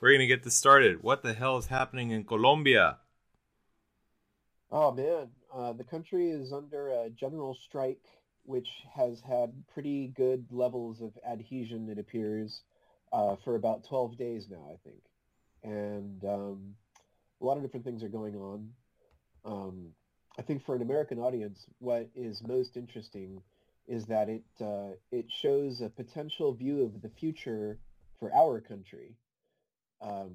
we're gonna get this started. What the hell is happening in Colombia? Oh man, uh, the country is under a general strike, which has had pretty good levels of adhesion. It appears uh, for about 12 days now, I think, and um, a lot of different things are going on. Um, I think for an American audience, what is most interesting is that it uh, it shows a potential view of the future for our country. Um,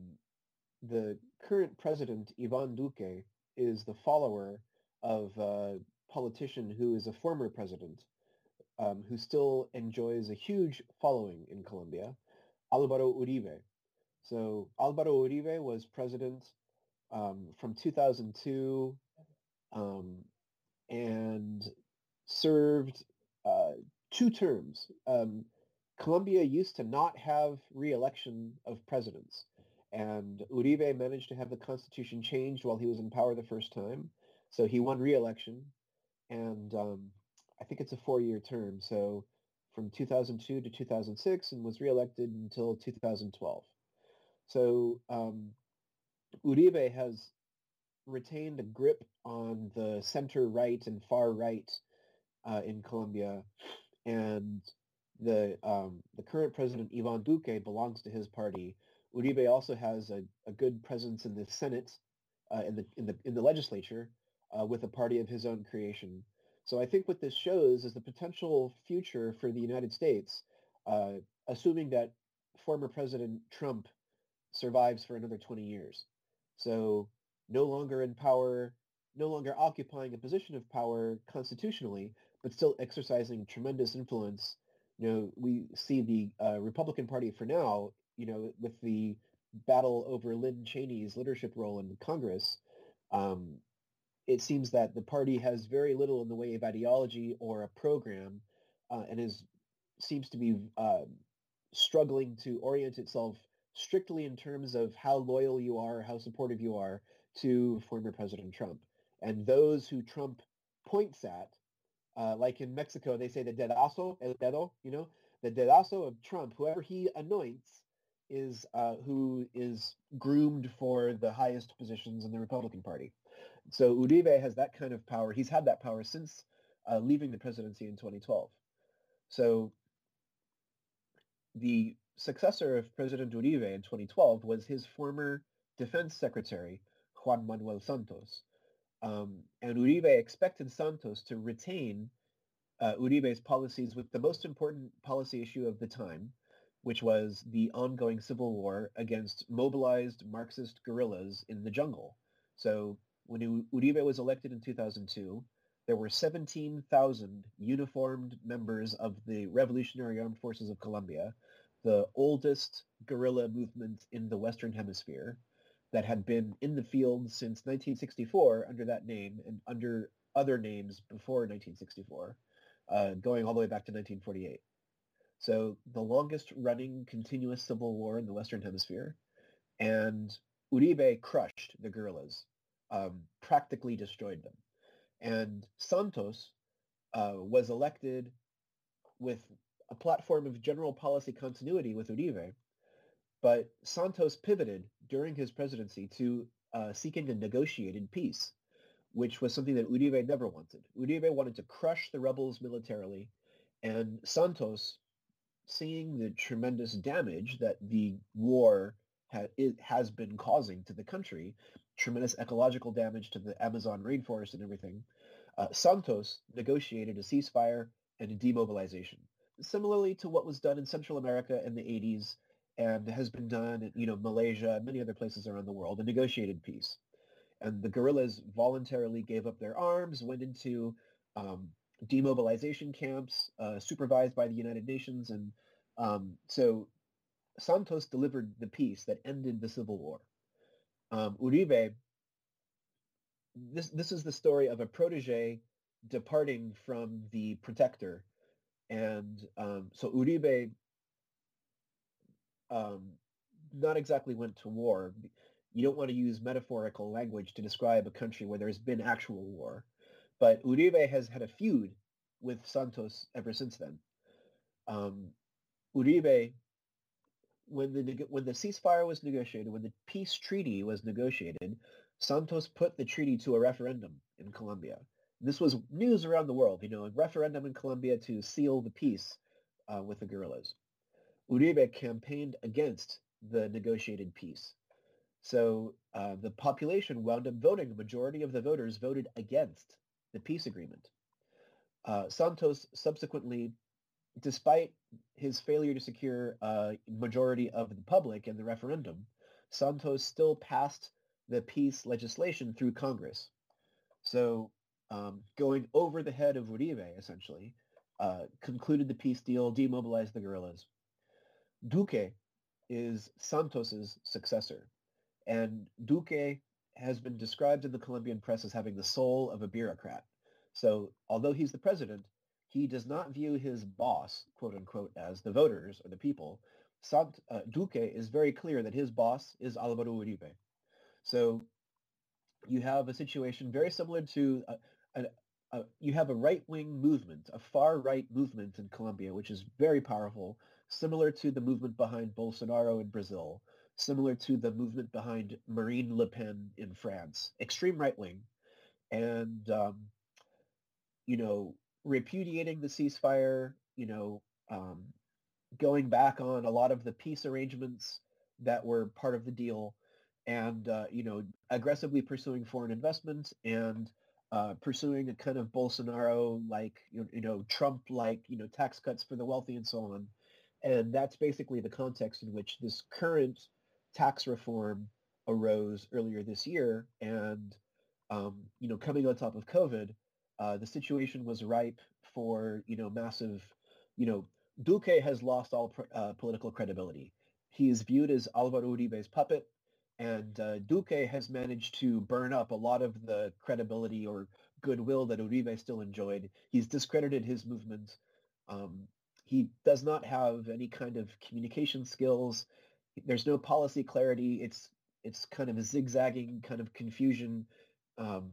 the current president, Ivan Duque, is the follower of a politician who is a former president, um, who still enjoys a huge following in Colombia, Alvaro Uribe. So Alvaro Uribe was president um, from 2002 um, and served uh, two terms. Um, Colombia used to not have re-election of presidents, and Uribe managed to have the constitution changed while he was in power the first time. So he won re-election, and um, I think it's a four-year term. So from 2002 to 2006, and was re-elected until 2012. So um, Uribe has retained a grip on the center right and far right uh, in Colombia, and the um, the current president Ivan Duque belongs to his party. Uribe also has a, a good presence in the Senate, uh, in the in the in the legislature, uh, with a party of his own creation. So I think what this shows is the potential future for the United States, uh, assuming that former President Trump survives for another 20 years. So no longer in power, no longer occupying a position of power constitutionally, but still exercising tremendous influence. You know, we see the uh, Republican Party for now, you know, with the battle over Liz Cheney's leadership role in Congress, um, it seems that the party has very little in the way of ideology or a program, uh, and is seems to be uh, struggling to orient itself strictly in terms of how loyal you are, how supportive you are to former President Trump. And those who Trump points at, uh, like in Mexico, they say the dedazo, el dedo, you know, the dedazo of Trump, whoever he anoints is uh, who is groomed for the highest positions in the Republican Party. So Uribe has that kind of power. He's had that power since uh, leaving the presidency in 2012. So the successor of President Uribe in 2012 was his former defense secretary, Juan Manuel Santos. Um, and Uribe expected Santos to retain uh, Uribe's policies with the most important policy issue of the time, which was the ongoing civil war against mobilized Marxist guerrillas in the jungle. So when Uribe was elected in 2002, there were 17,000 uniformed members of the Revolutionary Armed Forces of Colombia, the oldest guerrilla movement in the Western Hemisphere that had been in the field since 1964 under that name and under other names before 1964, uh, going all the way back to 1948. So the longest running continuous civil war in the Western Hemisphere. And Uribe crushed the guerrillas, um, practically destroyed them. And Santos uh, was elected with a platform of general policy continuity with Uribe, but Santos pivoted during his presidency to uh, seeking a negotiated peace, which was something that Uribe never wanted. Uribe wanted to crush the rebels militarily, and Santos, seeing the tremendous damage that the war ha- has been causing to the country, tremendous ecological damage to the Amazon rainforest and everything, uh, Santos negotiated a ceasefire and a demobilization similarly to what was done in Central America in the 80s and has been done in you know Malaysia and many other places around the world, a negotiated peace. And the guerrillas voluntarily gave up their arms, went into um, demobilization camps uh, supervised by the United Nations, and um, so Santos delivered the peace that ended the civil war. Um, Uribe, this this is the story of a protege departing from the protector and um, so Uribe um, not exactly went to war. You don't want to use metaphorical language to describe a country where there's been actual war. But Uribe has had a feud with Santos ever since then. Um, Uribe when the when the ceasefire was negotiated, when the peace treaty was negotiated, Santos put the treaty to a referendum in Colombia. This was news around the world, you know, a referendum in Colombia to seal the peace uh, with the guerrillas. Uribe campaigned against the negotiated peace. So uh, the population wound up voting. The majority of the voters voted against the peace agreement. Uh, Santos subsequently, despite his failure to secure a majority of the public in the referendum, Santos still passed the peace legislation through Congress. So um, going over the head of Uribe, essentially, uh, concluded the peace deal, demobilized the guerrillas. Duque is Santos's successor. And Duque has been described in the Colombian press as having the soul of a bureaucrat. So although he's the president, he does not view his boss, quote unquote, as the voters or the people. Sant, uh, Duque is very clear that his boss is Alvaro Uribe. So you have a situation very similar to a, a, a, you have a right-wing movement, a far-right movement in Colombia, which is very powerful, similar to the movement behind Bolsonaro in Brazil, similar to the movement behind Marine Le Pen in France, extreme right-wing, and um, you know repudiating the ceasefire, you know, um, going back on a lot of the peace arrangements that were part of the deal, and uh, you know aggressively pursuing foreign investment and uh, pursuing a kind of Bolsonaro-like, you, you know, Trump-like, you know, tax cuts for the wealthy and so on. And that's basically the context in which this current tax reform arose earlier this year. And, um, you know, coming on top of COVID, uh, the situation was ripe for, you know, massive, you know, Duque has lost all uh, political credibility. He is viewed as Alvaro Uribe's puppet, and uh, Duque has managed to burn up a lot of the credibility or goodwill that Uribe still enjoyed. He's discredited his movement. Um, he does not have any kind of communication skills. There's no policy clarity. It's it's kind of a zigzagging kind of confusion. Um,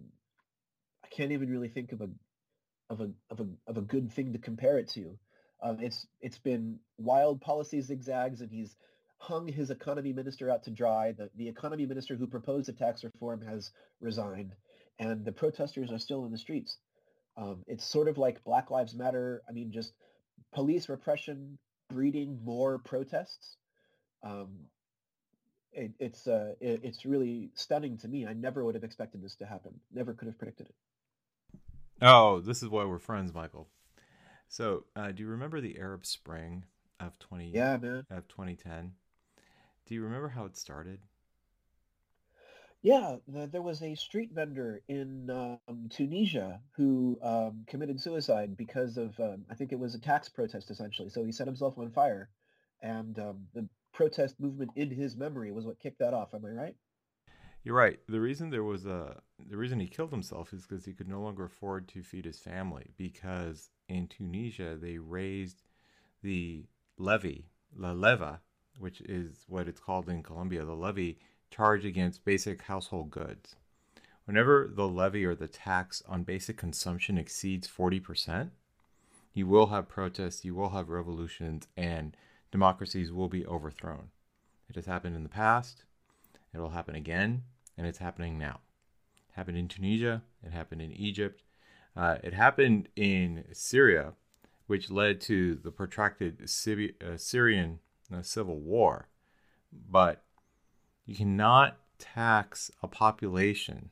can't even really think of a of a of a of a good thing to compare it to. Um, it's it's been wild policy zigzags, and he's hung his economy minister out to dry. The, the economy minister who proposed the tax reform has resigned, and the protesters are still in the streets. Um, it's sort of like Black Lives Matter. I mean, just police repression breeding more protests. Um, it, it's uh, it, it's really stunning to me. I never would have expected this to happen. Never could have predicted it. Oh, this is why we're friends, Michael. So, uh, do you remember the Arab Spring of twenty? Yeah, man. Of twenty ten. Do you remember how it started? Yeah, the, there was a street vendor in um, Tunisia who um, committed suicide because of, um, I think it was a tax protest essentially. So he set himself on fire, and um, the protest movement in his memory was what kicked that off. Am I right? You're right. The reason there was a the reason he killed himself is because he could no longer afford to feed his family because in Tunisia they raised the levy, la leva, which is what it's called in Colombia, the levy charge against basic household goods. Whenever the levy or the tax on basic consumption exceeds 40%, you will have protests, you will have revolutions, and democracies will be overthrown. It has happened in the past, it will happen again, and it's happening now. It happened in Tunisia, it happened in Egypt, uh, it happened in Syria, which led to the protracted uh, Syrian a civil war. But you cannot tax a population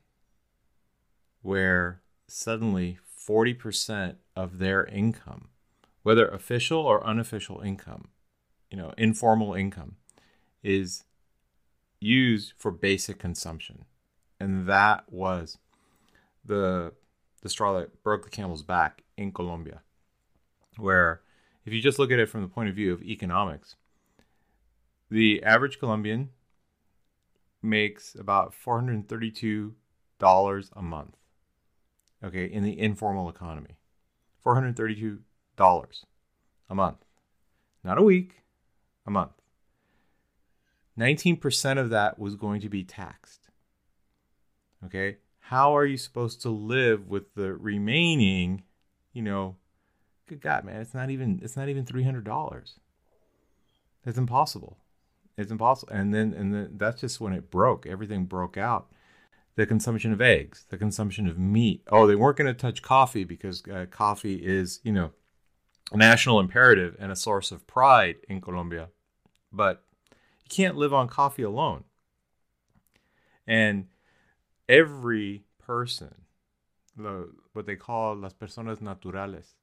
where suddenly 40% of their income, whether official or unofficial income, you know, informal income, is used for basic consumption. And that was the the straw that broke the camel's back in Colombia. Where if you just look at it from the point of view of economics, the average Colombian makes about $432 a month. Okay, in the informal economy. $432 a month. Not a week, a month. 19% of that was going to be taxed. Okay? How are you supposed to live with the remaining, you know, good God, man, it's not even it's not even $300. That's impossible. It's impossible. And then and then that's just when it broke. Everything broke out. The consumption of eggs, the consumption of meat. Oh, they weren't going to touch coffee because uh, coffee is, you know, a national imperative and a source of pride in Colombia. But can't live on coffee alone. And every person, the, what they call las personas naturales,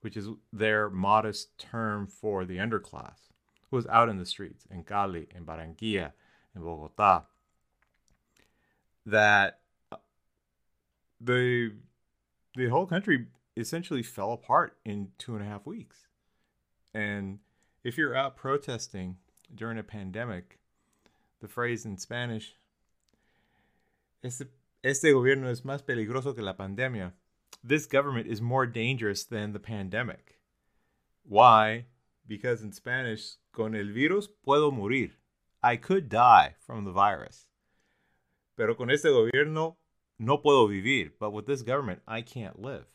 which is their modest term for the underclass, was out in the streets in Cali, in Barranquilla, in Bogota, that uh, the the whole country essentially fell apart in two and a half weeks. And if you're out protesting during a pandemic, the phrase in Spanish, este, este gobierno es más peligroso que la pandemia. This government is more dangerous than the pandemic. Why? Because in Spanish, con el virus puedo morir. I could die from the virus. Pero con este gobierno no puedo vivir. But with this government, I can't live.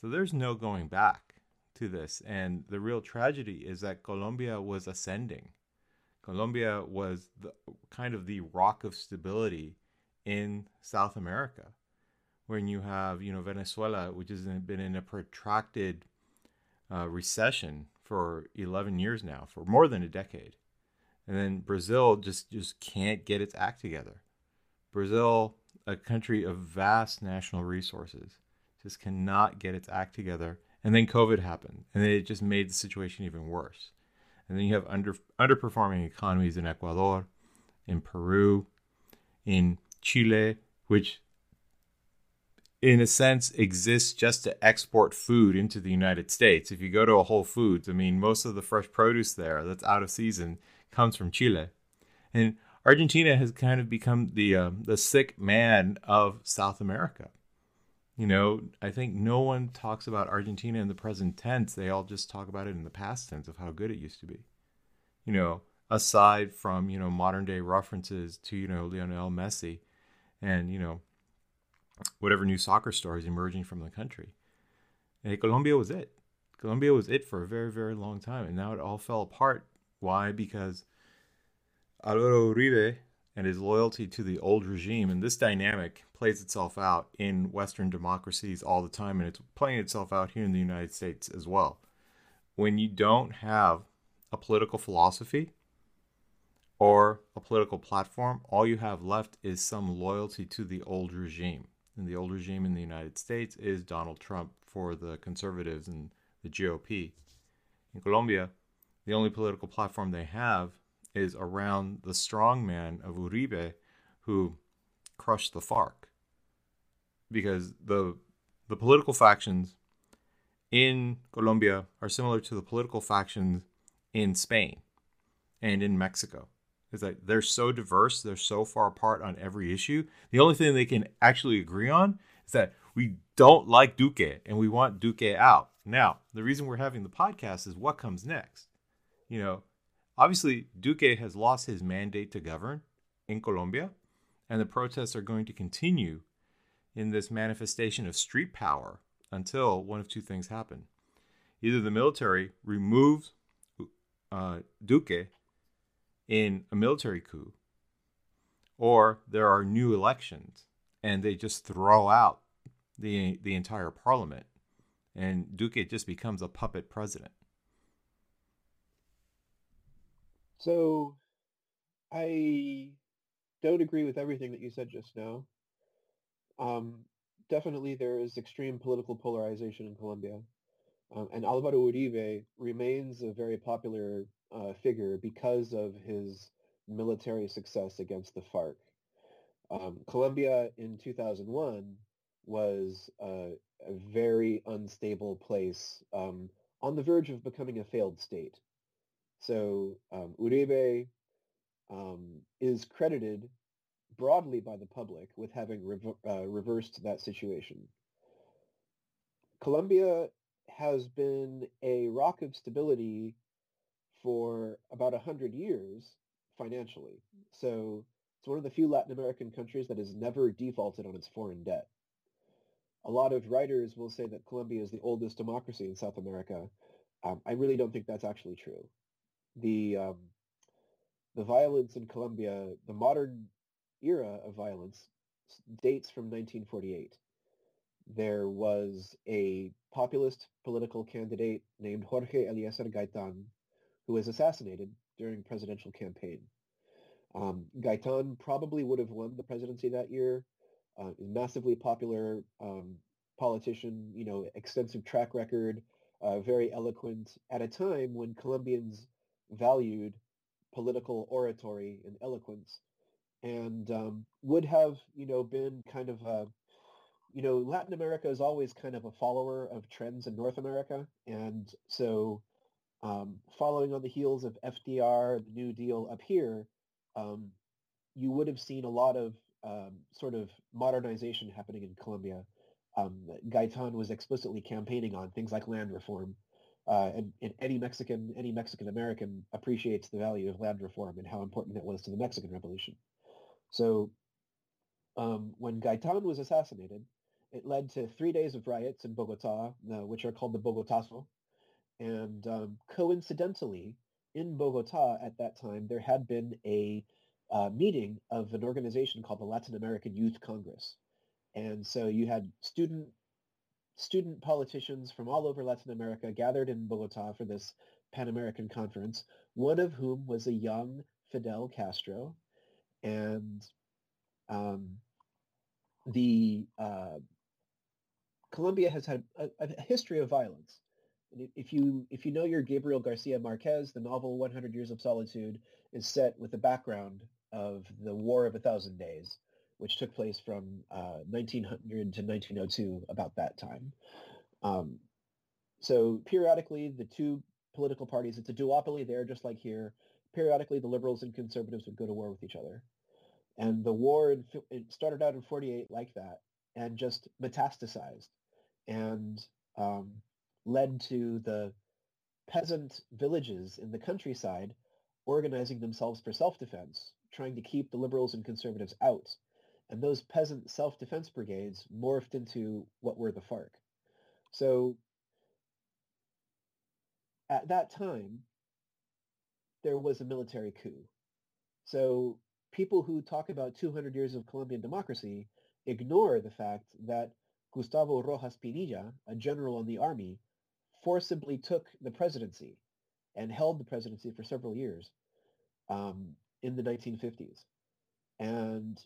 So there's no going back to this. And the real tragedy is that Colombia was ascending. Colombia was the, kind of the rock of stability in South America. When you have, you know, Venezuela, which has been in a protracted uh, recession for 11 years now, for more than a decade. And then Brazil just, just can't get its act together. Brazil, a country of vast national resources, just cannot get its act together. And then COVID happened, and it just made the situation even worse. And then you have under underperforming economies in Ecuador, in Peru, in Chile, which in a sense exists just to export food into the United States. If you go to a Whole Foods, I mean, most of the fresh produce there that's out of season comes from Chile. And Argentina has kind of become the uh, the sick man of South America. You know, I think no one talks about Argentina in the present tense. They all just talk about it in the past tense of how good it used to be. You know, aside from, you know, modern day references to, you know, Lionel Messi and, you know, whatever new soccer stars emerging from the country. And Colombia was it. Colombia was it for a very, very long time. And now it all fell apart. Why? Because Alvaro Uribe and his loyalty to the old regime. And this dynamic plays itself out in Western democracies all the time, and it's playing itself out here in the United States as well. When you don't have a political philosophy or a political platform, all you have left is some loyalty to the old regime. And the old regime in the United States is Donald Trump for the conservatives and the GOP. In Colombia, the only political platform they have is around the strongman of Uribe who crushed the FARC. Because the the political factions in Colombia are similar to the political factions in Spain and in Mexico. It's like they're so diverse, they're so far apart on every issue. The only thing they can actually agree on is that we don't like Duque and we want Duque out. Now, the reason we're having the podcast is what comes next. You know, Obviously, Duque has lost his mandate to govern in Colombia, and the protests are going to continue in this manifestation of street power until one of two things happen. Either the military removes uh, Duque in a military coup, or there are new elections and they just throw out the, the entire parliament, and Duque just becomes a puppet president. So I don't agree with everything that you said just now. Um, definitely there is extreme political polarization in Colombia. Um, and Alvaro Uribe remains a very popular uh, figure because of his military success against the FARC. Um, Colombia in 2001 was uh, a very unstable place um, on the verge of becoming a failed state. So um, Uribe um, is credited broadly by the public with having rev- uh, reversed that situation. Colombia has been a rock of stability for about 100 years financially. So it's one of the few Latin American countries that has never defaulted on its foreign debt. A lot of writers will say that Colombia is the oldest democracy in South America. Um, I really don't think that's actually true the um, the violence in Colombia, the modern era of violence, dates from 1948. There was a populist political candidate named Jorge Eliecer Gaitan who was assassinated during presidential campaign. Um, Gaitan probably would have won the presidency that year. Uh, massively popular um, politician, you know, extensive track record, uh, very eloquent at a time when Colombians valued political oratory and eloquence and um, would have, you know, been kind of a, you know, Latin America is always kind of a follower of trends in North America. And so um, following on the heels of FDR, the New Deal up here, um, you would have seen a lot of um, sort of modernization happening in Colombia. Um, Gaitan was explicitly campaigning on things like land reform. Uh, and, and, any Mexican, any Mexican American appreciates the value of land reform and how important it was to the Mexican Revolution. So um, when Gaitan was assassinated, it led to three days of riots in Bogota, uh, which are called the Bogotazo. And um, coincidentally, in Bogota at that time, there had been a uh, meeting of an organization called the Latin American Youth Congress. And so you had student student politicians from all over Latin America gathered in Bogota for this Pan American conference, one of whom was a young Fidel Castro. And um, the uh, Colombia has had a, a, history of violence. If you if you know your Gabriel Garcia Marquez, the novel 100 Years of Solitude is set with the background of the War of a Thousand Days, which took place from uh, 1900 to 1902, about that time. Um, so periodically, the two political parties, it's a duopoly there, just like here. Periodically, the liberals and conservatives would go to war with each other. And the war, in, it started out in 48 like that and just metastasized and um, led to the peasant villages in the countryside organizing themselves for self-defense, trying to keep the liberals and conservatives out. And those peasant self-defense brigades morphed into what were the FARC. So at that time, there was a military coup. So people who talk about 200 years of Colombian democracy ignore the fact that Gustavo Rojas Pinilla, a general in the army, forcibly took the presidency and held the presidency for several years um, in the 1950s and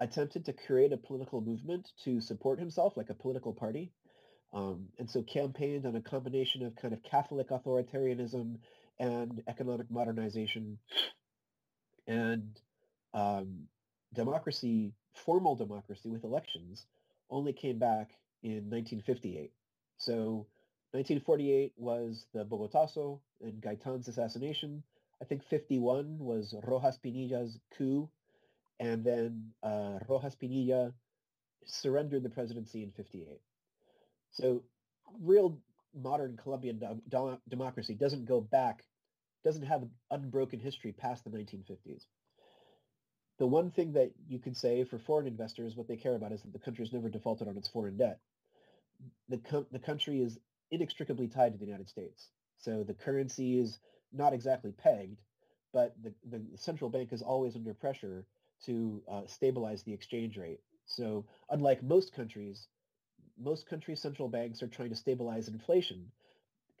attempted to create a political movement to support himself like a political party. Um, and so campaigned on a combination of kind of Catholic authoritarianism and economic modernization and um, democracy, formal democracy with elections only came back in 1958. So 1948 was the Bogotazo and Gaitan's assassination. I think 51 was Rojas Pinilla's coup. And then uh, Rojas Pinilla surrendered the presidency in 58. So real modern Colombian do- democracy doesn't go back, doesn't have an unbroken history past the 1950s the one thing that you can say for foreign investors, what they care about is that the country has never defaulted on its foreign debt. The, co- the country is inextricably tied to the United States. So the currency is not exactly pegged, but the, the central bank is always under pressure to uh, stabilize the exchange rate. So unlike most countries, most countries' central banks are trying to stabilize inflation.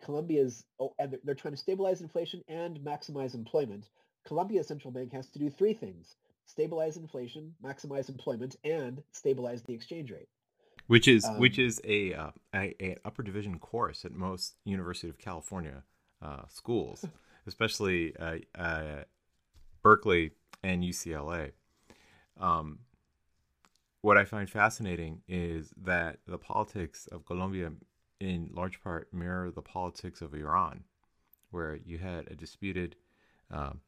Colombia's, oh, and they're, they're trying to stabilize inflation and maximize employment. Colombia's central bank has to do three things stabilize inflation, maximize employment, and stabilize the exchange rate. Which is um, which is a, uh, a, a upper division course at most University of California uh, schools, especially uh, uh, Berkeley and UCLA. Um, what I find fascinating is that the politics of Colombia, in large part, mirror the politics of Iran, where you had a disputed um,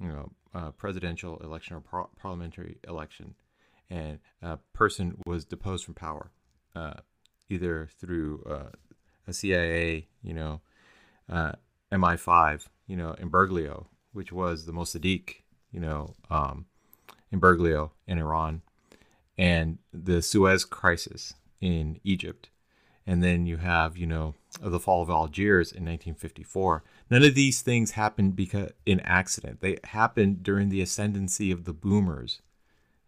you know, uh, presidential election or par- parliamentary election, and a person was deposed from power, uh, either through uh, a CIA, you know, uh, MI5, you know, imbroglio, which was the Mossadegh, you know, um, imbroglio in Iran, and the Suez Crisis in Egypt. And then you have, you know, the fall of Algiers in 1954. None of these things happened because in accident. They happened during the ascendancy of the boomers,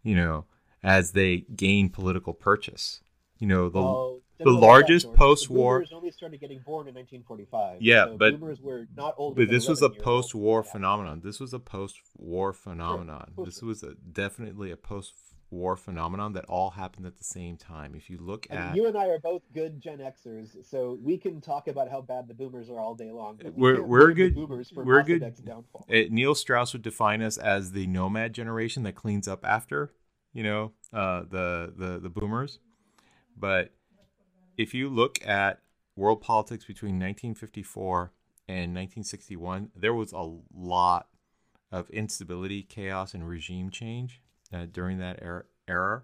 you know, as they gained political purchase. You know, the the largest that, George. The post-war- boomers only started getting born in 1945. Yeah, so but- boomers were not older. but this was a 11 years old. post-war Yeah. phenomenon. This was a post-war phenomenon. for this was a, definitely a post-war phenomenon that all happened at the same time. If you look And at you and I are both good Gen Xers, so we can talk about how bad the boomers are all day long. we We're- we're good- Boomers for we're good- downfall. it, Neil Strauss would define us as the nomad generation that cleans up after, you know, uh, the the the boomers. But if you look at world politics between 1954 and 1961, there was a lot of instability, chaos, and regime change uh, during that era. era.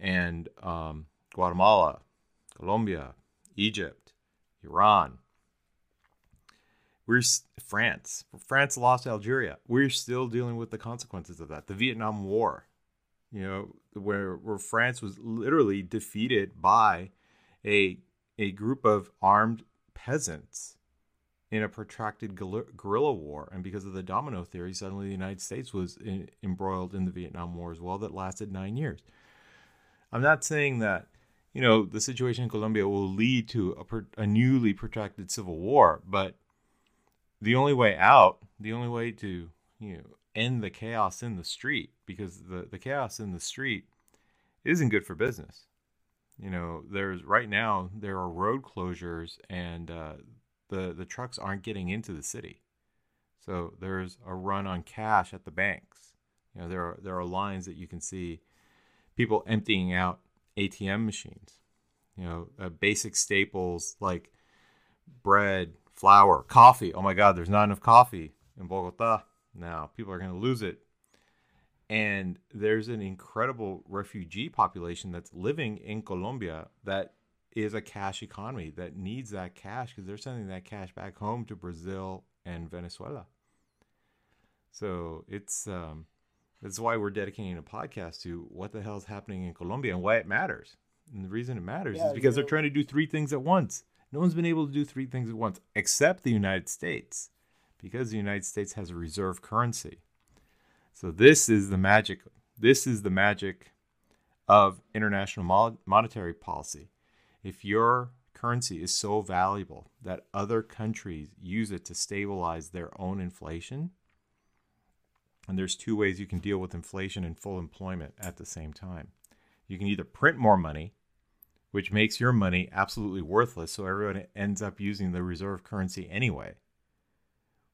And um, Guatemala, Colombia, Egypt, Iran, we're France. France lost Algeria. We're still dealing with the consequences of that. The Vietnam War, you know, where where France was literally defeated by a a group of armed peasants in a protracted guerrilla war, and because of the domino theory, suddenly the United States was in, embroiled in the Vietnam War as well. That lasted nine years. I'm not saying that you know the situation in Colombia will lead to a, a newly protracted civil war, but the only way out, the only way to you know end the chaos in the street, because the the chaos in the street isn't good for business. You know, there's right now there are road closures and uh, the the trucks aren't getting into the city, so there's a run on cash at the banks. You know, there are there are lines that you can see people emptying out ATM machines. You know, uh, basic staples like bread, flour, coffee. Oh my God, there's not enough coffee in Bogota now. People are going to lose it. And there's an incredible refugee population that's living in Colombia that is a cash economy that needs that cash because they're sending that cash back home to Brazil and Venezuela. So it's um, that's why we're dedicating a podcast to what the hell is happening in Colombia and why it matters. And the reason it matters Yeah, is because you they're trying to do three things at once. No one's been able to do three things at once except the United States because the United States has a reserve currency. So this is the magic. This is the magic of international monetary policy. If your currency is so valuable that other countries use it to stabilize their own inflation, and there's two ways you can deal with inflation and full employment at the same time. You can either print more money, which makes your money absolutely worthless, so everyone ends up using the reserve currency anyway,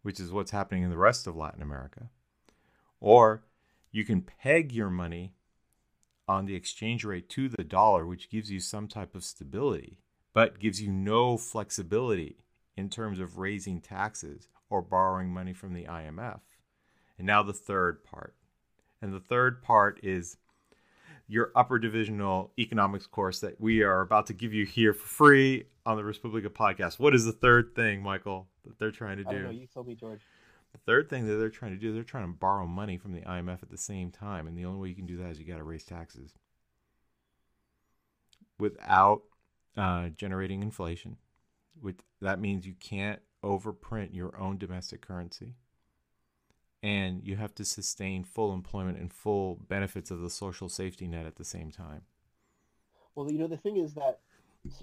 which is what's happening in the rest of Latin America. Or you can peg your money on the exchange rate to the dollar, which gives you some type of stability, but gives you no flexibility in terms of raising taxes or borrowing money from the IMF. And now the third part. And the third part is your upper divisional economics course that we are about to give you here for free on the Res Publica podcast. What is the third thing, Michael, that they're trying to I don't know. You tell me, George. The third thing that they're trying to do, they're trying to borrow money from the IMF at the same time, and the only way you can do that is you got to raise taxes without uh, generating inflation. With that means you can't overprint your own domestic currency, and you have to sustain full employment and full benefits of the social safety net at the same time. Well, you know, the thing is that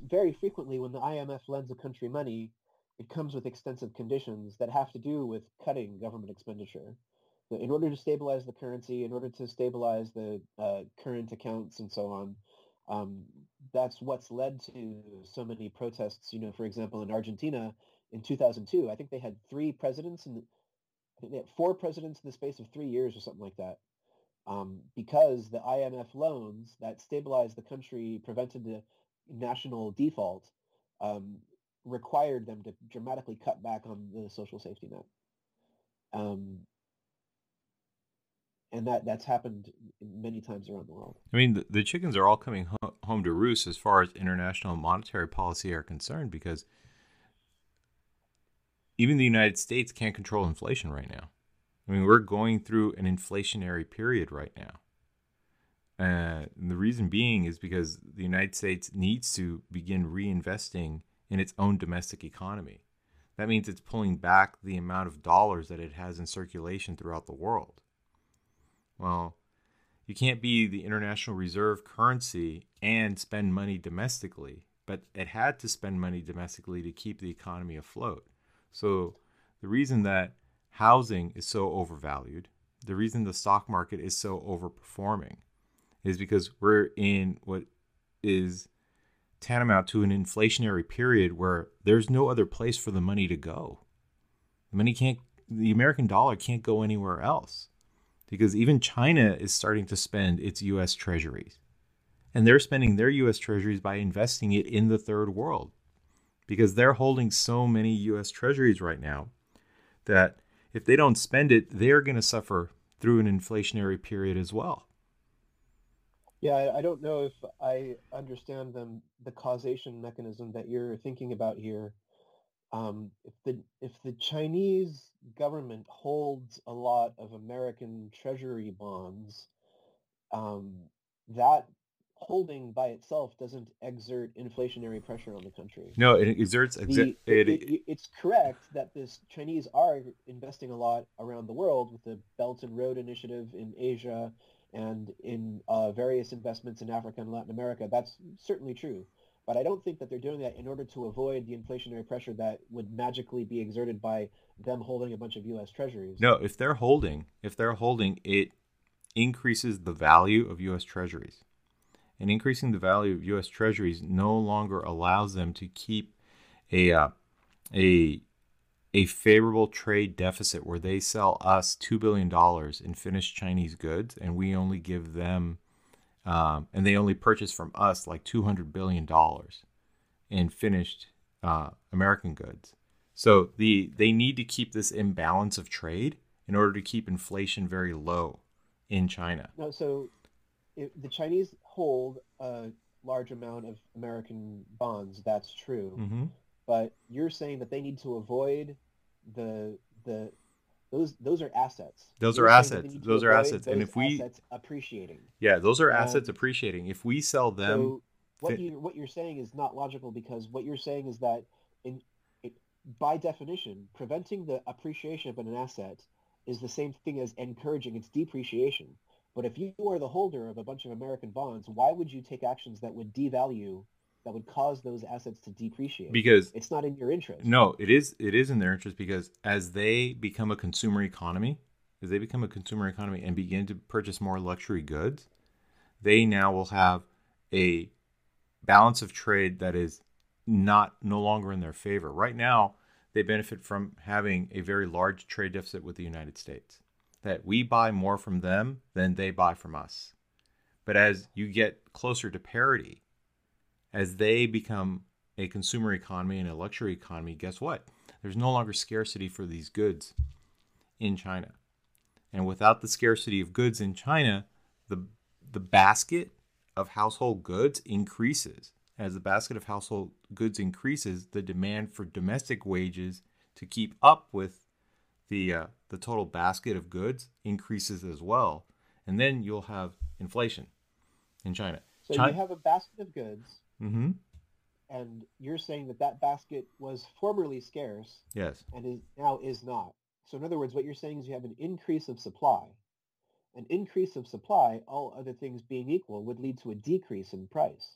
very frequently when the IMF lends a country money, it comes with extensive conditions that have to do with cutting government expenditure. In order to stabilize the currency, in order to stabilize the uh, current accounts and so on, um, that's what's led to so many protests. You know, for example, in Argentina in 2002, I think they had three presidents and I think they had four presidents in the space of three years or something like that um, because the IMF loans that stabilized the country, prevented the national default, um, required them to dramatically cut back on the social safety net. Um, and that that's happened many times around the world. I mean, the, the chickens are all coming ho- home to roost as far as international monetary policy are concerned because even the United States can't control inflation right now. I mean, we're going through an inflationary period right now. Uh, and the reason being is because the United States needs to begin reinvesting in its own domestic economy. that means it's pulling back the amount of dollars that it has in circulation throughout the world. Well, you can't be the international reserve currency and spend money domestically, but it had to spend money domestically to keep the economy afloat. So, the reason that housing is so overvalued, the reason the stock market is so overperforming, is because we're in what is tantamount to an inflationary period where there's no other place for the money to go. The money can't, the American dollar can't go anywhere else because even China is starting to spend its US treasuries. And they're spending their US treasuries by investing it in the third world because they're holding so many US treasuries right now that if they don't spend it, they're going to suffer through an inflationary period as well. Yeah, I don't know if I understand them the causation mechanism that you're thinking about here. Um, if the if the Chinese government holds a lot of American Treasury bonds, um, that holding by itself doesn't exert inflationary pressure on the country. No, it exerts. Exa- it, it, it, it's correct that this Chinese are investing a lot around the world with the Belt and Road Initiative in Asia and in uh, various investments in Africa and Latin America. That's certainly true. But I don't think that they're doing that in order to avoid the inflationary pressure that would magically be exerted by them holding a bunch of U.S. Treasuries. No, if they're holding, if they're holding, it increases the value of U.S. Treasuries. And increasing the value of U.S. Treasuries no longer allows them to keep a uh, a a favorable trade deficit where they sell us $2 billion in finished Chinese goods and we only give them, um, and they only purchase from us like $200 billion in finished uh, American goods. So the they need to keep this imbalance of trade in order to keep inflation very low in China. No, so the Chinese hold a large amount of American bonds. That's true. Mm-hmm but you're saying that they need to avoid the the those those are assets. Those you're assets. Those are assets. And if we assets appreciating. Yeah, those are assets um, appreciating. If we sell them so what you what you're saying is not logical because what you're saying is that in it, by definition, preventing the appreciation of an asset is the same thing as encouraging its depreciation. But if you are the holder of a bunch of American bonds, why would you take actions that would devalue that would cause those assets to depreciate. Because it's not in your interest. No it is it is in their interest because as they become a consumer economy as they become a consumer economy and begin to purchase more luxury goods they now will have a balance of trade that is not no longer in their favor. Right now they benefit from having a very large trade deficit with the united states that we buy more from them than they buy from us. But as you get closer to parity as they become a consumer economy and a luxury economy, guess what? There's no longer scarcity for these goods in China. And without the scarcity of goods in China, the the basket of household goods increases. As the basket of household goods increases, the demand for domestic wages to keep up with the uh, the total basket of goods increases as well, and then you'll have inflation in China. So China, you have a basket of goods Mm-hmm. And you're saying that that basket was formerly scarce. Yes. And is now is not. So in other words, what you're saying is you have an increase of supply. An increase of supply, all other things being equal, would lead to a decrease in price.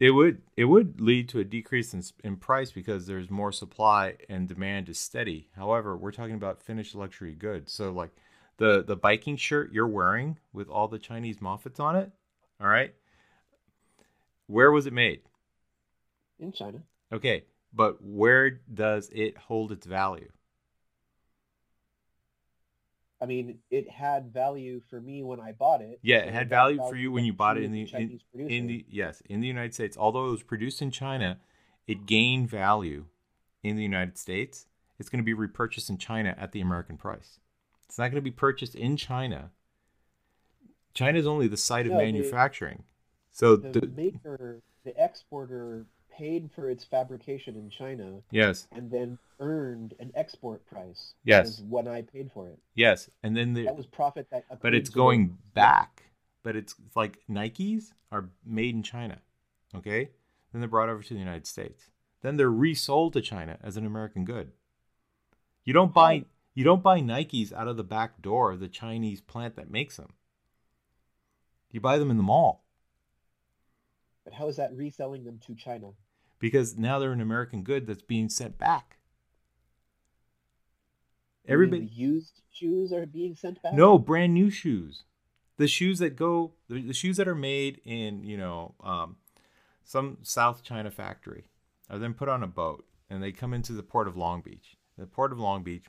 It would it would lead to a decrease in, in price because there's more supply and demand is steady. However, we're talking about finished luxury goods. So like the the biking shirt you're wearing with all the Chinese moffats on it, all right? Where was it made? In China. Okay, but where does it hold its value? I mean, it had value for me when I bought it. Yeah, it had value, value for you when you bought it in the in, in, the yes in the United States. Although it was produced in China, it gained value in the United States. It's going to be repurchased in China at the American price. It's not going to be purchased in China. China is only the site of no, manufacturing. So the, the maker, the exporter paid for its fabrication in China. Yes. And then earned an export price. Yes. When I paid for it. Yes, and then the, that was profit that. But it's going back. But it's like Nikes are made in China, okay? Then they're brought over to the United States. then they're resold to China as an American good. You don't buy you don't buy Nikes out of the back door of the Chinese plant that makes them. You buy them in the mall. But how is that reselling them to China? Because now they're an American good that's being sent back. Everybody used shoes are being sent back? No, brand new shoes. The shoes that go the, the shoes that are made in, you know, um, some South China factory are then put on a boat and they come into the port of Long Beach. The port of Long Beach,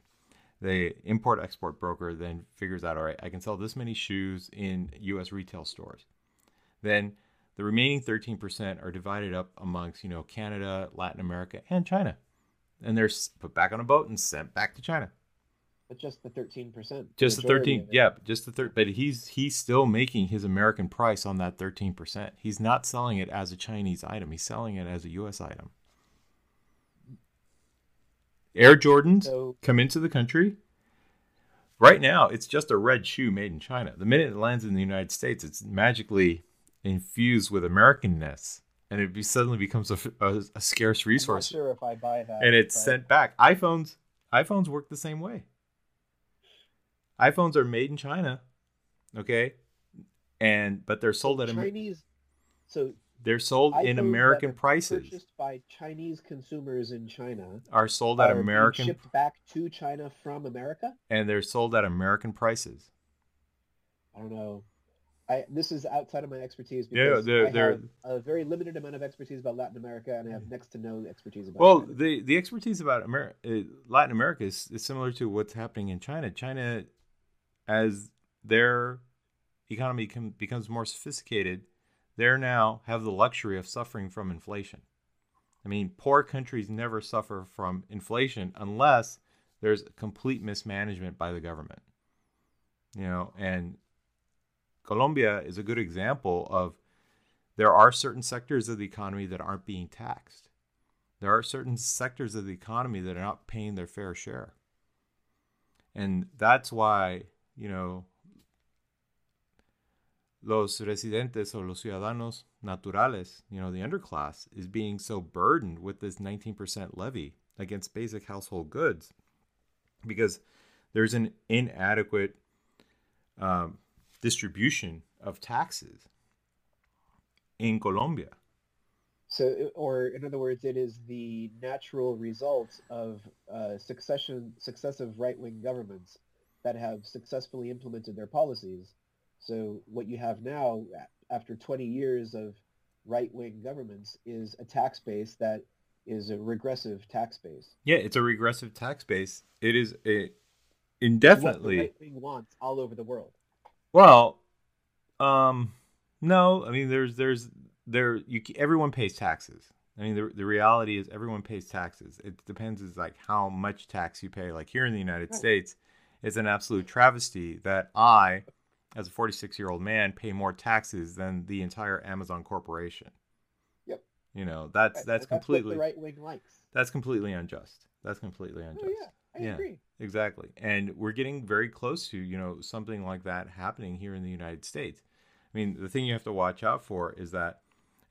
the import export broker then figures out, all right, I can sell this many shoes in US retail stores. Then the remaining 13% are divided up amongst, you know, Canada, Latin America, and China. And they're put back on a boat and sent back to China. But just the 13%. Just the 13 yeah, just the third but he's he's still making his American price on that 13%. He's not selling it as a Chinese item. He's selling it as a US item. Air Jordans so, come into the country. Right now, it's just a red shoe made in China. The minute it lands in the United States, it's magically infused with Americanness, and it be, suddenly becomes a, a, a scarce resource. sure if I buy that. And it's but... sent back. iPhones, iPhones work the same way. iPhones are made in China, okay, and but they're sold so at Chinese. so they're sold in American prices. Purchased by Chinese consumers in China are sold at are American shipped back to China from America, and they're sold at American prices. I don't know. I this is outside of my expertise because yeah, they're, I they're, have a very limited amount of expertise about Latin America, and I have next to no expertise about. Well, China. the the expertise about uh, Latin America is, is similar to what's happening in China. China, as their economy becomes more sophisticated they now have the luxury of suffering from inflation. I mean, poor countries never suffer from inflation unless there's complete mismanagement by the government. You know, and Colombia is a good example of there are certain sectors of the economy that aren't being taxed. There are certain sectors of the economy that are not paying their fair share. And that's why, you know, los residentes or los ciudadanos naturales, you know, the underclass, is being so burdened with this 19% levy against basic household goods because there's an inadequate um, distribution of taxes in Colombia. So, or in other words, it is the natural result of uh, succession, successive right-wing governments that have successfully implemented their policies so what you have now, after 20 years of right-wing governments, is a tax base that is a regressive tax base. Yeah, it's a regressive tax base. It is a indefinitely what the right wing wants all over the world. Well, um, no, I mean there's there's there you everyone pays taxes. I mean the the reality is everyone pays taxes. It depends is like how much tax you pay. Like here in the United right. States, it's an absolute travesty that I as a 46 year old man, pay more taxes than the entire Amazon corporation. Yep. You know, that's that's, that's completely right wing likes. That's completely unjust. That's completely oh, unjust. Oh, yeah, I yeah, agree. Exactly. And we're getting very close to, you know, something like that happening here in the United States. I mean, the thing you have to watch out for is that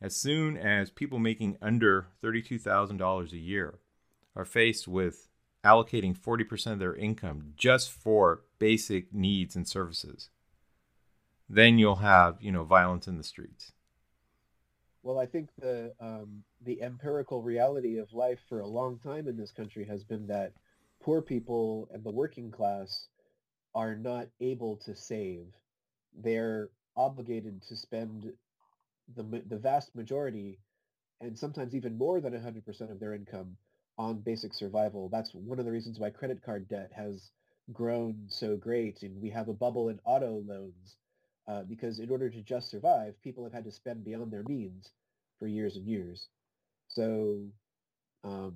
as soon as people making under $32,000 a year are faced with allocating 40% of their income just for basic needs and services, then you'll have you know violence in the streets. Well, I think the um, the empirical reality of life for a long time in this country has been that poor people and the working class are not able to save. They're obligated to spend the the vast majority, and sometimes even more than 100% of their income on basic survival. That's one of the reasons why credit card debt has grown so great, and we have a bubble in auto loans uh, because in order to just survive, people have had to spend beyond their means for years and years. So, um,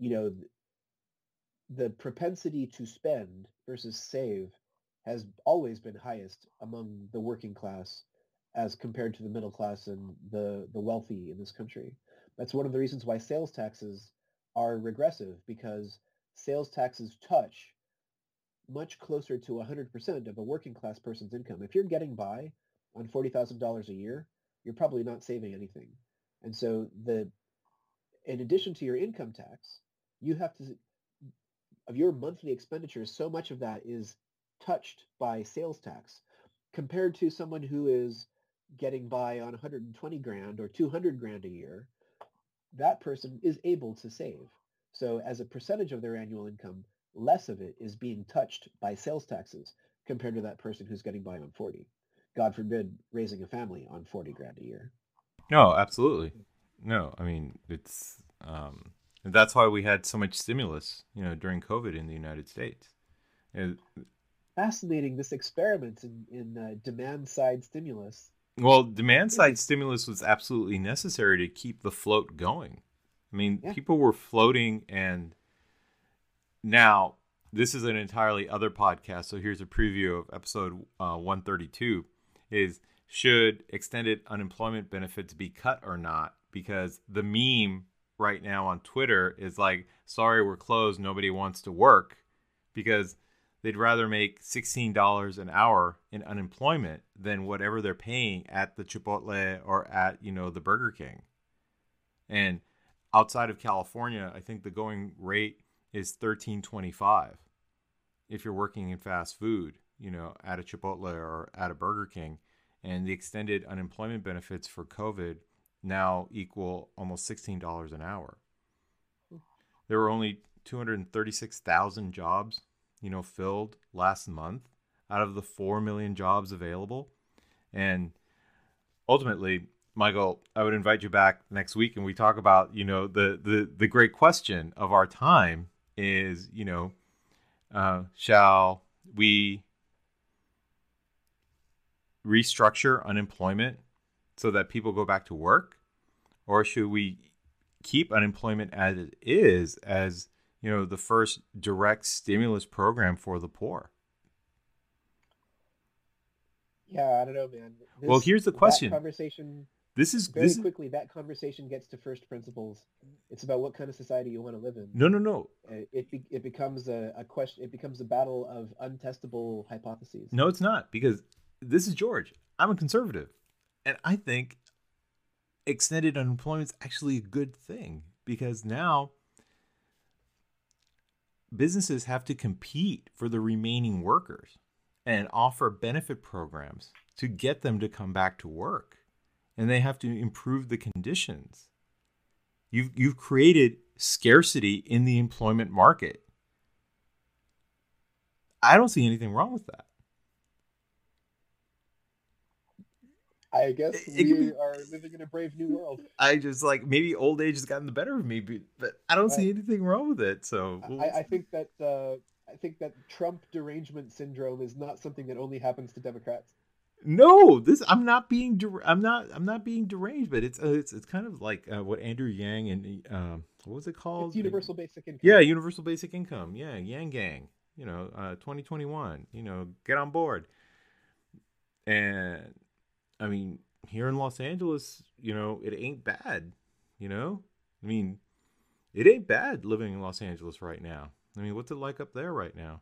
you know, the propensity to spend versus save has always been highest among the working class as compared to the middle class and the, the wealthy in this country. That's one of the reasons why sales taxes are regressive because sales taxes touch much closer to 100% of a working class person's income. If you're getting by on $40,000 a year, you're probably not saving anything. And so the in addition to your income tax, you have to of your monthly expenditures, so much of that is touched by sales tax compared to someone who is getting by on 120 grand or 200 grand a year, that person is able to save. So as a percentage of their annual income, less of it is being touched by sales taxes compared to that person who's getting by on 40. God forbid raising a family on 40 grand a year. No, absolutely. No, I mean, it's um, that's why we had so much stimulus, you know, during COVID in the United States. It, Fascinating this experiment in, in uh, demand side stimulus. Well, demand side stimulus was absolutely necessary to keep the float going. I mean, yeah. people were floating, and now this is an entirely other podcast. So here's a preview of episode uh, 132: is should extended unemployment benefits be cut or not? Because the meme right now on Twitter is like, "Sorry, we're closed. Nobody wants to work," because they'd rather make $16 an hour in unemployment than whatever they're paying at the Chipotle or at, you know, the Burger King. And outside of California, I think the going rate is 13.25 if you're working in fast food, you know, at a Chipotle or at a Burger King. And the extended unemployment benefits for COVID now equal almost $16 an hour. There were only 236,000 jobs you know, filled last month out of the 4 million jobs available. And ultimately, Michael, I would invite you back next week and we talk about, you know, the the the great question of our time is, you know, uh, shall we restructure unemployment so that people go back to work or should we keep unemployment as it is as you know, the first direct stimulus program for the poor. Yeah, I don't know, man. This, well, here's the question. Conversation. This is very this quickly. Is... That conversation gets to first principles. It's about what kind of society you want to live in. No, no, no. Uh, it it, it becomes a, a question. It becomes a battle of untestable hypotheses. No, it's not because this is George. I'm a conservative, and I think extended unemployment is actually a good thing because now businesses have to compete for the remaining workers and offer benefit programs to get them to come back to work. And they have to improve the conditions. You've, you've created scarcity in the employment market. I don't see anything wrong with that. I guess we be, are living in a brave new world. I just like maybe old age has gotten the better of me, but I don't see anything wrong with it. So I, I think that uh, I think that Trump derangement syndrome is not something that only happens to Democrats. No, this I'm not being I'm not I'm not being deranged, but it's uh, it's it's kind of like uh, what Andrew Yang and uh, what was it called? It's universal basic income. Yeah, universal basic income. Yeah, Yang Gang. You know, uh, 2021. You know, get on board. And I mean, here in Los Angeles, you know, it ain't bad. You know, I mean, it ain't bad living in Los Angeles right now. I mean, what's it like up there right now?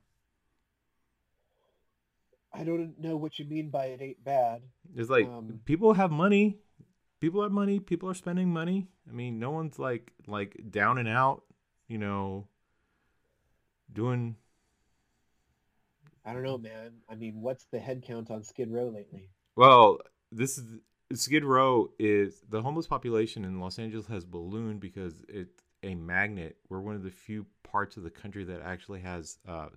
I don't know what you mean by it ain't bad. It's like um, people have money. People have money. People are spending money. I mean, no one's like like down and out. You know, doing. I don't know, man. I mean, what's the head count on Skid Row lately? Well, this is Skid Row is the homeless population in Los Angeles has ballooned because it's a magnet. We're one of the few parts of the country that actually has uh,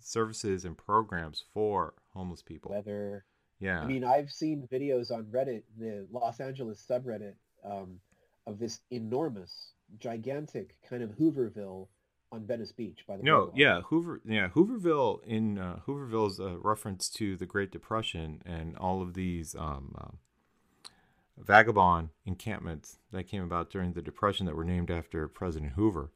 services and programs for homeless people. Whether yeah, I mean, I've seen videos on Reddit, the Los Angeles subreddit, um, of this enormous, gigantic kind of Hooverville on Venice Beach by the no yeah Hoover yeah Hooverville in uh, Hooverville is a reference to the Great Depression and all of these um, uh, vagabond encampments that came about during the Depression that were named after President Hoover.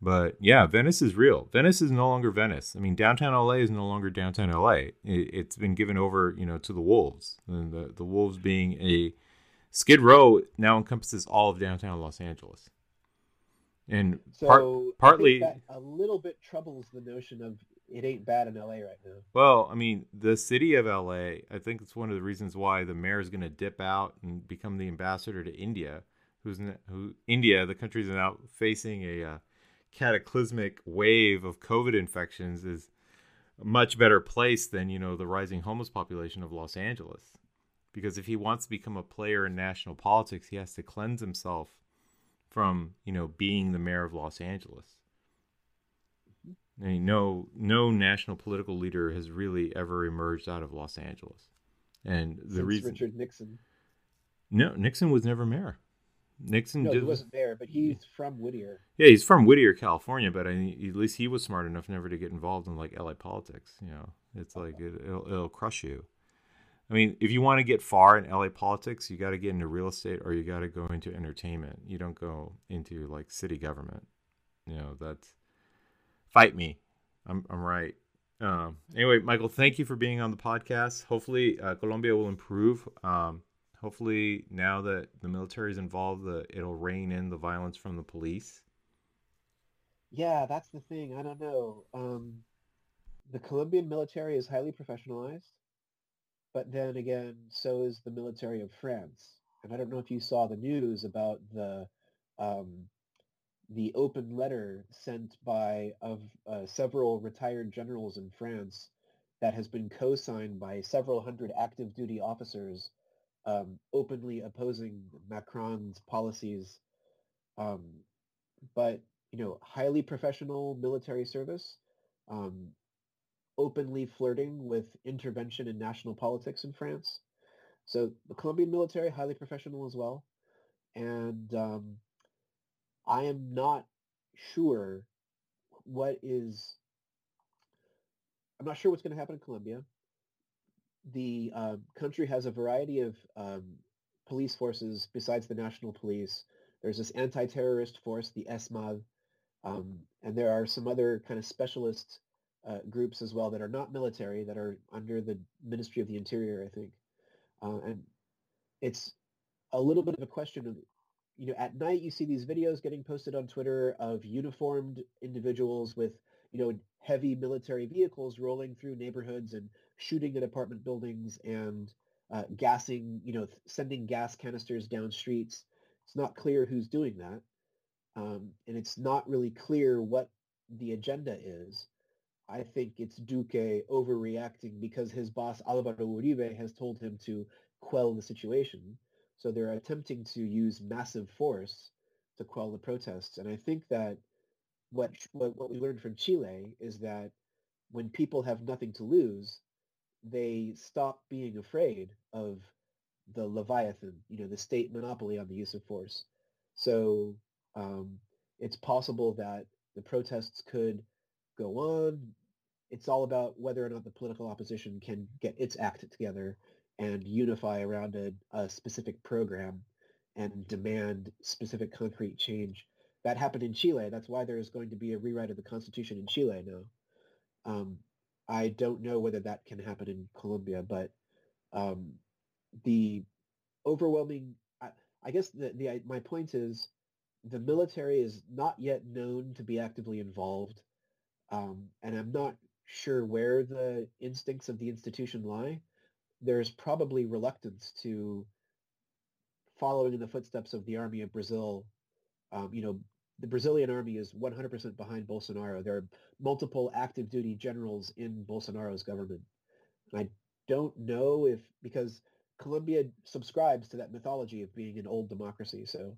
But yeah, Venice is real. Venice is no longer Venice. I mean, downtown LA is no longer downtown LA. It, has been given over, you know, to the wolves. And the the wolves being a Skid Row now encompasses all of downtown Los Angeles and so part, partly a little bit troubles the notion of it ain't bad in LA right now. Well, I mean, the city of LA, I think it's one of the reasons why the mayor is going to dip out and become the ambassador to India, who's who India, the country is now facing a uh, cataclysmic wave of COVID infections, is a much better place than you know the rising homeless population of Los Angeles. Because if he wants to become a player in national politics, he has to cleanse himself from you know being the mayor of Los Angeles. I mean, no no national political leader has really ever emerged out of Los Angeles, and the Since reason Richard Nixon. no Nixon was never mayor. Nixon No, did, he wasn't there, but he's from Whittier. yeah he's from Whittier, California, but I mean, at least he was smart enough never to get involved in like LA politics. You know, it's like it, it'll, it'll crush you. I mean, if you want to get far in LA politics, you got to get into real estate or you got to go into entertainment. You don't go into like city government. You know, that's fight me. I'm I'm right. Um, anyway, Michael, thank you for being on the podcast. Hopefully, uh, Colombia will improve. Um, hopefully, now that the military is involved, the, it'll rein in the violence from the police. Yeah, that's the thing. I don't know. Um, the Colombian military is highly professionalized, but then again, so is the military of France. And I don't know if you saw the news about the um, the open letter sent by of uh, several retired generals in France that has been co-signed by several hundred active duty officers um, openly opposing Macron's policies. Um, but you know, highly professional military service, um, openly flirting with intervention in national politics in France. So the Colombian military, highly professional as well. And um, I am not sure what is, I'm not sure what's going to happen in Colombia. The uh, country has a variety of um, police forces besides the national police. There's this anti-terrorist force, the ESMAD, um, and there are some other kind of specialist uh, groups as well that are not military, that are under the Ministry of the Interior, I think. Uh, and it's a little bit of a question of, you know, at night you see these videos getting posted on Twitter of uniformed individuals with, you know, heavy military vehicles rolling through neighborhoods and shooting at apartment buildings and uh, gassing, you know, th- sending gas canisters down streets. It's not clear who's doing that. Um, and it's not really clear what the agenda is. I think it's Duque overreacting because his boss Alvaro Uribe has told him to quell the situation. So they're attempting to use massive force to quell the protests. And I think that what what, what we learned from Chile is that when people have nothing to lose, they stop being afraid of the Leviathan, you know, the state monopoly on the use of force. So um, it's possible that the protests could go on. It's all about whether or not the political opposition can get its act together and unify around a, a specific program and demand specific concrete change. That happened in Chile. That's why there is going to be a rewrite of the constitution in Chile now. Um, I don't know whether that can happen in Colombia, but um, the overwhelming, I, I guess the, the my point is the military is not yet known to be actively involved, um, and I'm not sure where the instincts of the institution lie. There's probably reluctance to following in the footsteps of the army of Brazil. Um, you know, the Brazilian army is 100% behind Bolsonaro. There are multiple active duty generals in Bolsonaro's government. And I don't know if because Colombia subscribes to that mythology of being an old democracy. So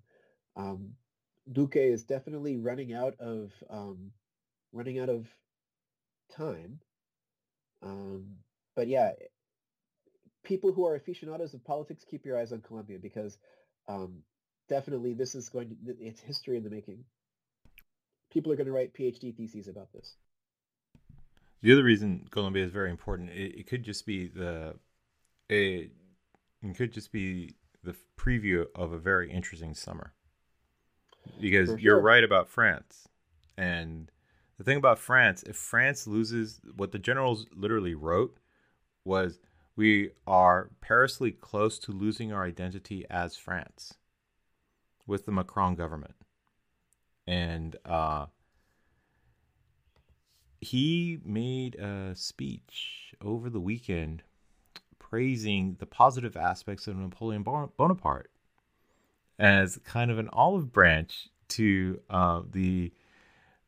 um, Duque is definitely running out of um, running out of time. Um, but yeah, people who are aficionados of politics, keep your eyes on Colombia because um, definitely this is going to it's history in the making. People are going to write PhD theses about this. The other reason Colombia is very important, it, it could just be the it, it could just be the preview of a very interesting summer. Because For you're right about France. And the thing about France, if France loses what the generals literally wrote was we are perilously close to losing our identity as France with the Macron government. And uh he made a speech over the weekend praising the positive aspects of Napoleon Bonaparte. as kind of an olive branch to uh, the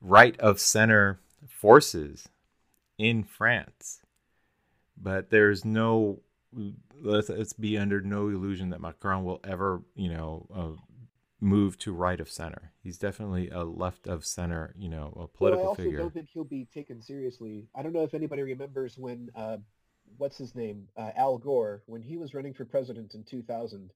right of center forces in France. But there's no let's, let's be under no illusion that Macron will ever, you know, uh, move to right of center. He's definitely a left of center, you know, a political well, I also figure. don't think he'll be taken seriously. I don't know if anybody remembers when, uh, what's his name, uh, Al Gore, when he was running for president in 2000,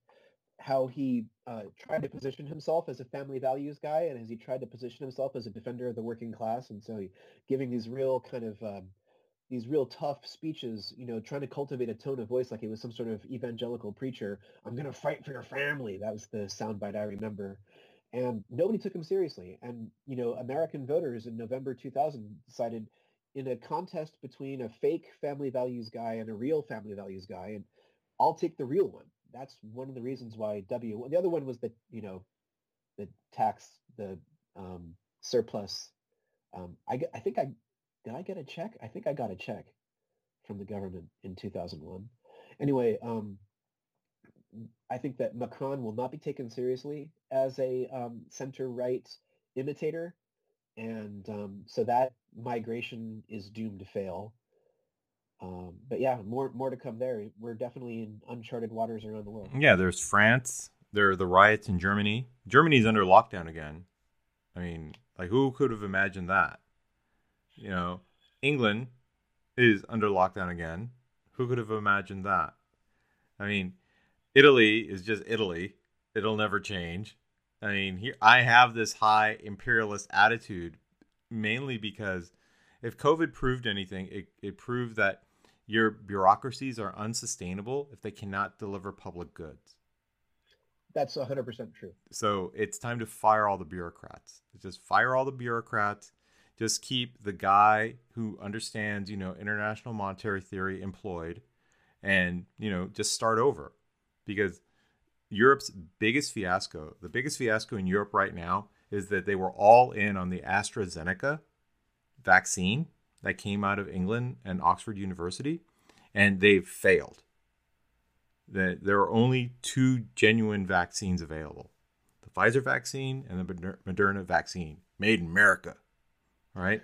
how he uh, tried to position himself as a family values guy, and as he tried to position himself as a defender of the working class, and so he, giving these real kind of um, these real tough speeches, you know, trying to cultivate a tone of voice like he was some sort of evangelical preacher. I'm going to fight for your family. That was the soundbite I remember. And nobody took him seriously. And, you know, American voters in November 2000 decided in a contest between a fake family values guy and a real family values guy, and I'll take the real one. That's one of the reasons why W. The other one was the, you know, the tax, the um, surplus. Um, I, I think I did I get a check? I think I got a check from the government in 2001. Anyway, um, I think that Macron will not be taken seriously as a um, center-right imitator, and um, so that migration is doomed to fail. Um, but yeah, more more to come there. We're definitely in uncharted waters around the world. Yeah, there's France. There are the riots in Germany. Germany's under lockdown again. I mean, like who could have imagined that? You know, England is under lockdown again. Who could have imagined that? I mean, Italy is just Italy. It'll never change. I mean, here I have this high imperialist attitude mainly because if COVID proved anything, it, it proved that your bureaucracies are unsustainable if they cannot deliver public goods. That's 100% true. So it's time to fire all the bureaucrats. Just fire all the bureaucrats just keep the guy who understands, you know, international monetary theory employed and, you know, just start over. Because Europe's biggest fiasco, the biggest fiasco in Europe right now is that they were all in on the AstraZeneca vaccine that came out of England and Oxford University, and they've failed. That there are only two genuine vaccines available the Pfizer vaccine and the Moderna vaccine made in America right?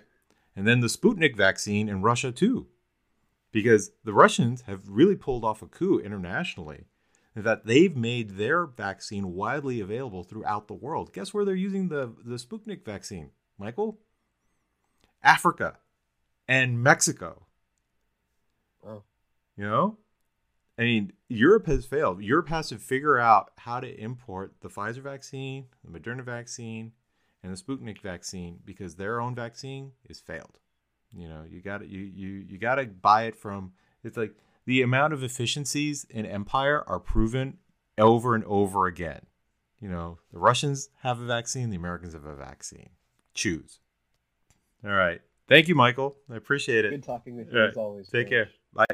And then the Sputnik vaccine in Russia too, because the Russians have really pulled off a coup internationally. In that they've made their vaccine widely available throughout the world. Guess where they're using the, the Sputnik vaccine, Michael? Africa and Mexico. Oh. You know? I mean, Europe has failed. Europe has to figure out how to import the Pfizer vaccine, the Moderna vaccine, and the Sputnik vaccine because their own vaccine is failed. You know, you got to you you you got to buy it from. It's like the amount of efficiencies in empire are proven over and over again. You know, the Russians have a vaccine, the Americans have a vaccine. Choose. All right. Thank you, Michael. I appreciate it. Good talking with you right. as always. Take care. Bye.